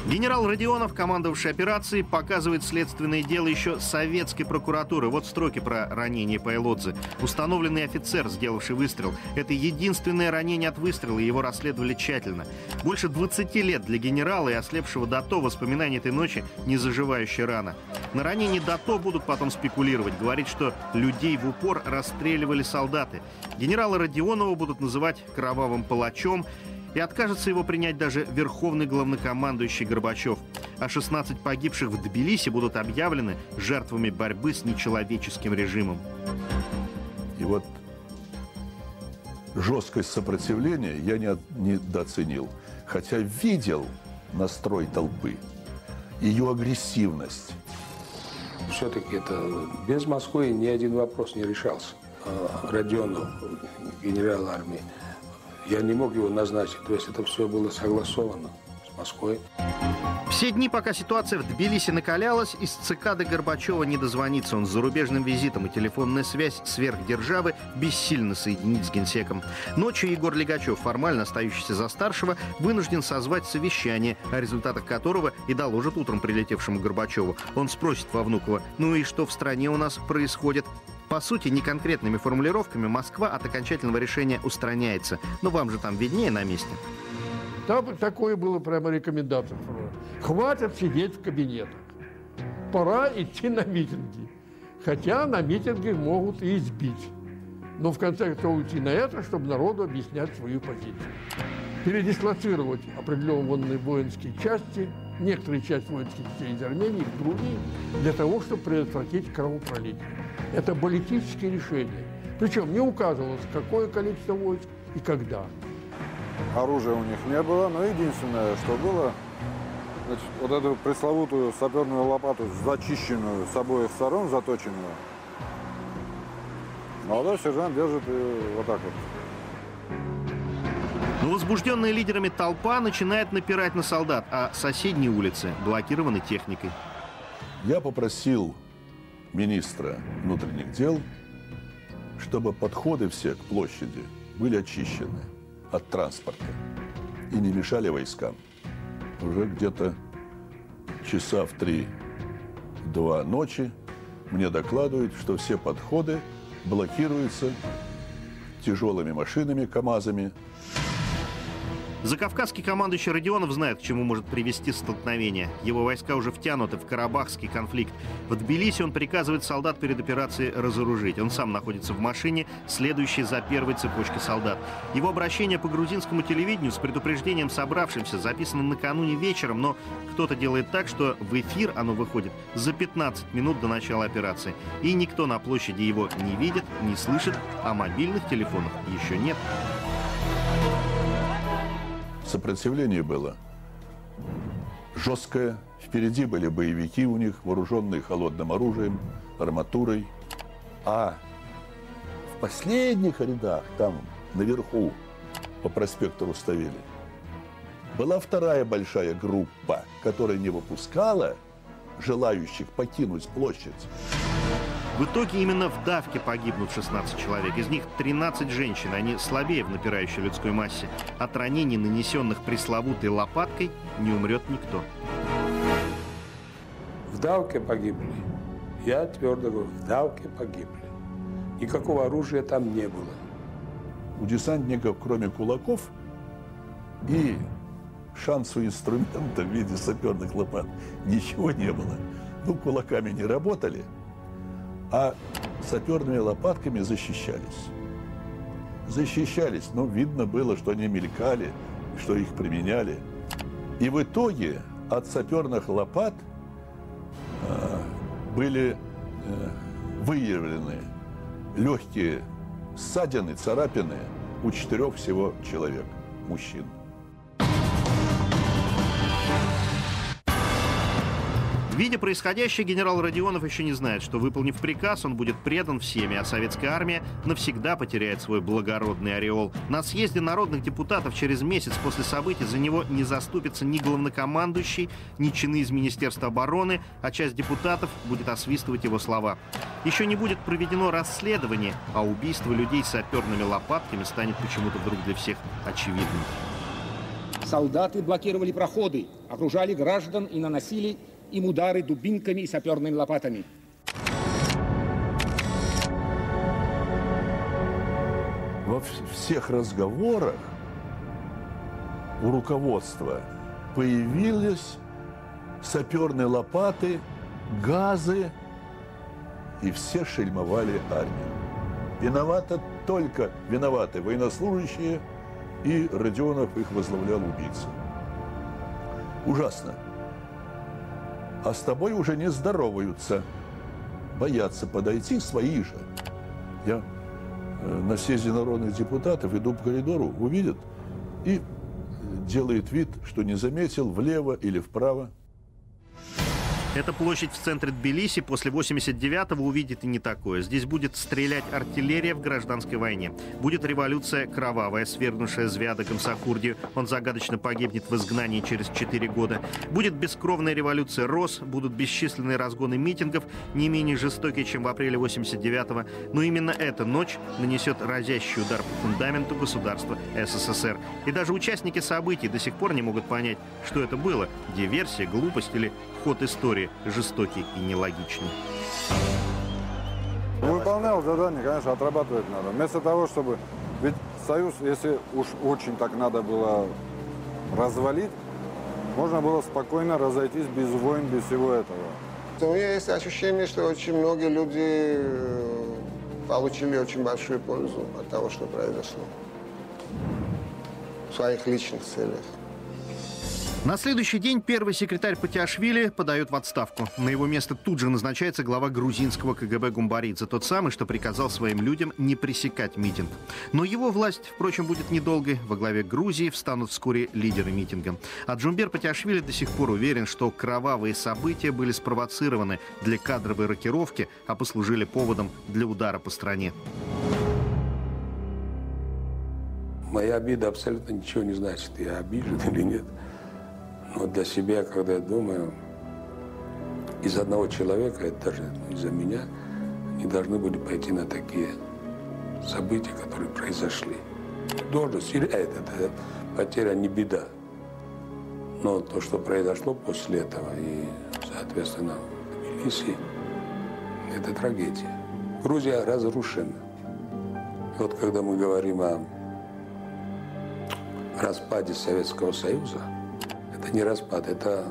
Генерал Родионов, командовавший операцией, показывает следственное дело еще советской прокуратуры. Вот строки про ранение Пайлотзе. Установленный офицер, сделавший выстрел. Это единственное ранение от выстрела, его расследовали тщательно. Больше 20 лет для генерала и ослепшего Дато воспоминания этой ночи не заживающая рана. На ранении Дато будут потом спекулировать, говорить, что людей в упор расстреливали солдаты. Генерала Родионова будут называть кровавым палачом, и откажется его принять даже верховный главнокомандующий Горбачев. А 16 погибших в Тбилиси будут объявлены жертвами борьбы с нечеловеческим режимом. И вот жесткость сопротивления я не недооценил. Хотя видел настрой толпы, ее агрессивность. Все-таки это без Москвы ни один вопрос не решался. А, Родионов, генерал армии, я не мог его назначить. То есть это все было согласовано с Москвой. Все дни, пока ситуация в Тбилиси накалялась, из ЦК до Горбачева не дозвониться. Он с зарубежным визитом и телефонная связь сверхдержавы бессильно соединить с генсеком. Ночью Егор Легачев, формально остающийся за старшего, вынужден созвать совещание, о результатах которого и доложит утром прилетевшему Горбачеву. Он спросит во Внуково, ну и что в стране у нас происходит? По сути, не конкретными формулировками Москва от окончательного решения устраняется. Но вам же там виднее на месте. Там такое было прямо рекомендация. Хватит сидеть в кабинетах. Пора идти на митинги. Хотя на митинги могут и избить. Но в конце концов идти на это, чтобы народу объяснять свою позицию. Передислоцировать определенные воинские части, некоторые части воинских частей из Армении, в другие, для того, чтобы предотвратить кровопролитие. Это политические решения. Причем не указывалось, какое количество войск и когда. Оружия у них не было, но единственное, что было, значит, вот эту пресловутую саперную лопату, зачищенную с обоих сторон, заточенную, молодой сержант держит ее вот так вот. Но возбужденная лидерами толпа начинает напирать на солдат, а соседние улицы блокированы техникой. Я попросил министра внутренних дел, чтобы подходы все к площади были очищены от транспорта и не мешали войскам. Уже где-то часа в три-два ночи мне докладывают, что все подходы блокируются тяжелыми машинами, КАМАЗами, Закавказский командующий Родионов знает, к чему может привести столкновение. Его войска уже втянуты в Карабахский конфликт. В Тбилиси он приказывает солдат перед операцией разоружить. Он сам находится в машине, следующей за первой цепочкой солдат. Его обращение по грузинскому телевидению с предупреждением собравшимся записано накануне вечером, но кто-то делает так, что в эфир оно выходит за 15 минут до начала операции. И никто на площади его не видит, не слышит, а мобильных телефонов еще нет. Сопротивление было жесткое. Впереди были боевики у них, вооруженные холодным оружием, арматурой. А в последних рядах, там наверху, по проспекту Руставели, была вторая большая группа, которая не выпускала желающих покинуть площадь. В итоге именно в давке погибнут 16 человек. Из них 13 женщин. Они слабее в напирающей людской массе. От ранений, нанесенных пресловутой лопаткой, не умрет никто. В Давке погибли. Я твердо говорю, в Давке погибли. Никакого оружия там не было. У десантников, кроме кулаков и шансу инструмента в виде саперных лопат, ничего не было. Ну, кулаками не работали, а саперными лопатками защищались. Защищались, но видно было, что они мелькали, что их применяли. И в итоге от саперных лопат э, были э, выявлены легкие ссадины, царапины у четырех всего человек, мужчин. Видя происходящее, генерал Родионов еще не знает, что, выполнив приказ, он будет предан всеми, а советская армия навсегда потеряет свой благородный ореол. На съезде народных депутатов через месяц после событий за него не заступится ни главнокомандующий, ни чины из Министерства обороны, а часть депутатов будет освистывать его слова. Еще не будет проведено расследование, а убийство людей саперными лопатками станет почему-то вдруг для всех очевидным. Солдаты блокировали проходы, окружали граждан и наносили им удары дубинками и саперными лопатами. Во всех разговорах у руководства появились саперные лопаты, газы, и все шельмовали армию. Виноваты только виноваты военнослужащие, и Родионов их возглавлял убийца. Ужасно а с тобой уже не здороваются. Боятся подойти свои же. Я э, на съезде народных депутатов иду по коридору, увидят и делает вид, что не заметил влево или вправо. Эта площадь в центре Тбилиси после 89-го увидит и не такое. Здесь будет стрелять артиллерия в гражданской войне. Будет революция кровавая, свергнувшая Звяда Комсахурдию. Он загадочно погибнет в изгнании через 4 года. Будет бескровная революция РОС, будут бесчисленные разгоны митингов, не менее жестокие, чем в апреле 89-го. Но именно эта ночь нанесет разящий удар по фундаменту государства СССР. И даже участники событий до сих пор не могут понять, что это было – диверсия, глупость или ход истории жестокий и нелогичный. Выполнял задание, конечно, отрабатывать надо. Вместо того, чтобы... Ведь Союз, если уж очень так надо было развалить, можно было спокойно разойтись без войн, без всего этого. У меня есть ощущение, что очень многие люди э, получили очень большую пользу от того, что произошло. В своих личных целях. На следующий день первый секретарь Патиашвили подает в отставку. На его место тут же назначается глава грузинского КГБ Гумбаридзе, тот самый, что приказал своим людям не пресекать митинг. Но его власть, впрочем, будет недолгой. Во главе Грузии встанут вскоре лидеры митинга. А Джумбер Патиашвили до сих пор уверен, что кровавые события были спровоцированы для кадровой рокировки, а послужили поводом для удара по стране. Моя обида абсолютно ничего не значит, я обижен или нет. Но для себя, когда я думаю, из одного человека, это даже из-за меня, не должны были пойти на такие события, которые произошли. Должность или это, это потеря не беда. Но то, что произошло после этого, и, соответственно, в Тбилиси, это трагедия. Грузия разрушена. И вот когда мы говорим о распаде Советского Союза, это не распад, это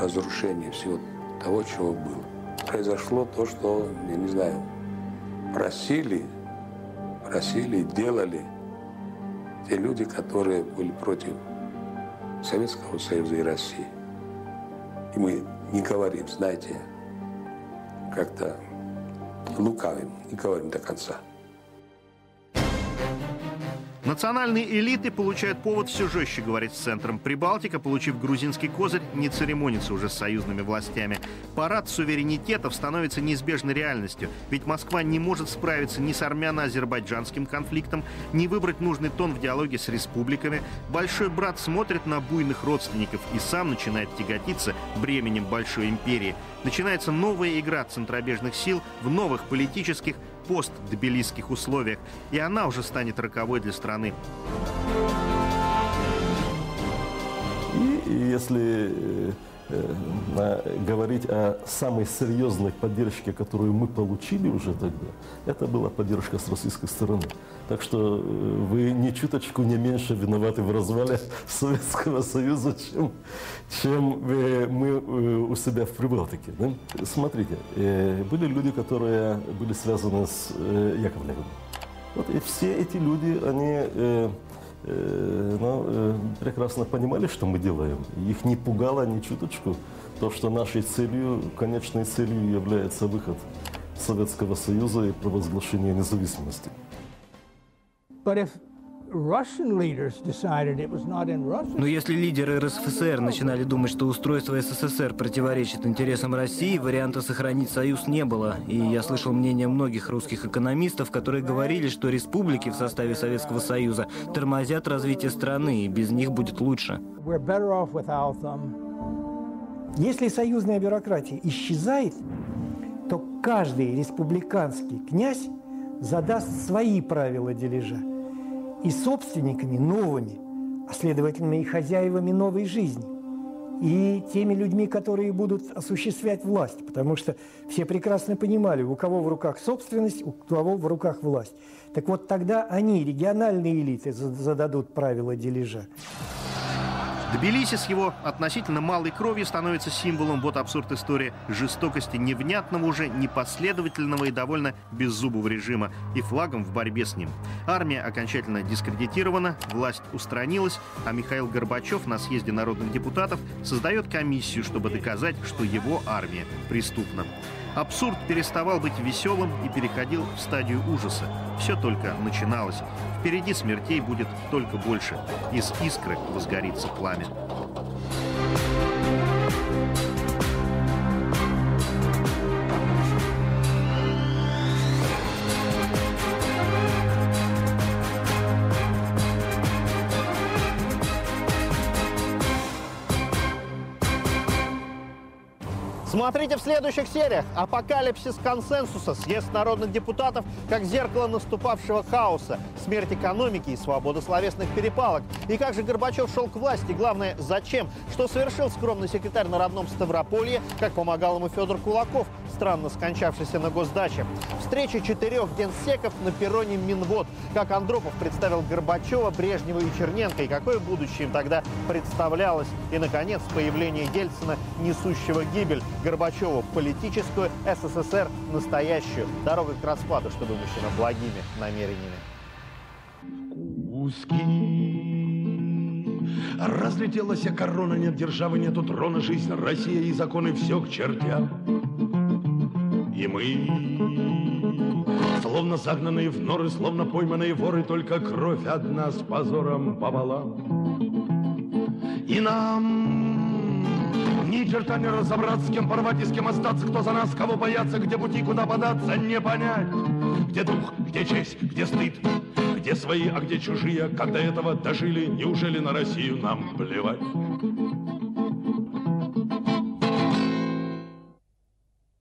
разрушение всего того, чего было. Произошло то, что, я не знаю, просили, просили, делали те люди, которые были против Советского Союза и России. И мы не говорим, знаете, как-то лукавим, не говорим до конца. Национальные элиты получают повод все жестче говорить с центром. Прибалтика, получив грузинский козырь, не церемонится уже с союзными властями. Парад суверенитетов становится неизбежной реальностью, ведь Москва не может справиться ни с армяно-азербайджанским конфликтом, ни выбрать нужный тон в диалоге с республиками. Большой брат смотрит на буйных родственников и сам начинает тяготиться бременем большой империи. Начинается новая игра центробежных сил в новых политических, пост-тбилисских условиях, и она уже станет роковой для страны. И если э, говорить о самой серьезной поддержке, которую мы получили уже тогда, это была поддержка с российской стороны. Так что э, вы ни чуточку не меньше виноваты в развале Советского Союза, чем, чем мы у себя в Прибалтике. Да? Смотрите, были люди, которые были связаны с Яковлевым. Вот, и все эти люди, они Э, ну, э, прекрасно понимали, что мы делаем. Их не пугало ни чуточку то, что нашей целью, конечной целью является выход Советского Союза и провозглашение независимости. Но если лидеры РСФСР начинали думать, что устройство СССР противоречит интересам России, варианта сохранить союз не было. И я слышал мнение многих русских экономистов, которые говорили, что республики в составе Советского Союза тормозят развитие страны, и без них будет лучше. Если союзная бюрократия исчезает, то каждый республиканский князь задаст свои правила дележа и собственниками новыми, а следовательно и хозяевами новой жизни, и теми людьми, которые будут осуществлять власть, потому что все прекрасно понимали, у кого в руках собственность, у кого в руках власть. Так вот тогда они, региональные элиты, зададут правила дележа. Тбилиси с его относительно малой кровью становится символом, вот абсурд истории, жестокости невнятного уже, непоследовательного и довольно беззубого режима и флагом в борьбе с ним. Армия окончательно дискредитирована, власть устранилась, а Михаил Горбачев на съезде народных депутатов создает комиссию, чтобы доказать, что его армия преступна. Абсурд переставал быть веселым и переходил в стадию ужаса. Все только начиналось. Впереди смертей будет только больше. Из искры возгорится пламя. Смотрите в следующих сериях. Апокалипсис консенсуса, съезд народных депутатов, как зеркало наступавшего хаоса, смерть экономики и свобода словесных перепалок. И как же Горбачев шел к власти, главное, зачем? Что совершил скромный секретарь на родном Ставрополье, как помогал ему Федор Кулаков, странно скончавшийся на госдаче. Встреча четырех генсеков на перроне Минвод. Как Андропов представил Горбачева, Брежнева и Черненко, и какое будущее им тогда представлялось. И, наконец, появление Ельцина, несущего гибель. Горбачеву политическую, СССР настоящую. Дорога к распаду, что вымощена благими намерениями. Куски. Разлетелась корона, нет державы, нету трона, жизнь, Россия и законы, все к чертям. И мы, словно загнанные в норы, словно пойманные воры, только кровь одна с позором пополам. И нам ни черта не разобраться, с кем порвать и с кем остаться, кто за нас, кого бояться, где пути, куда податься, не понять. Где дух, где честь, где стыд, где свои, а где чужие, до этого дожили, неужели на Россию нам плевать?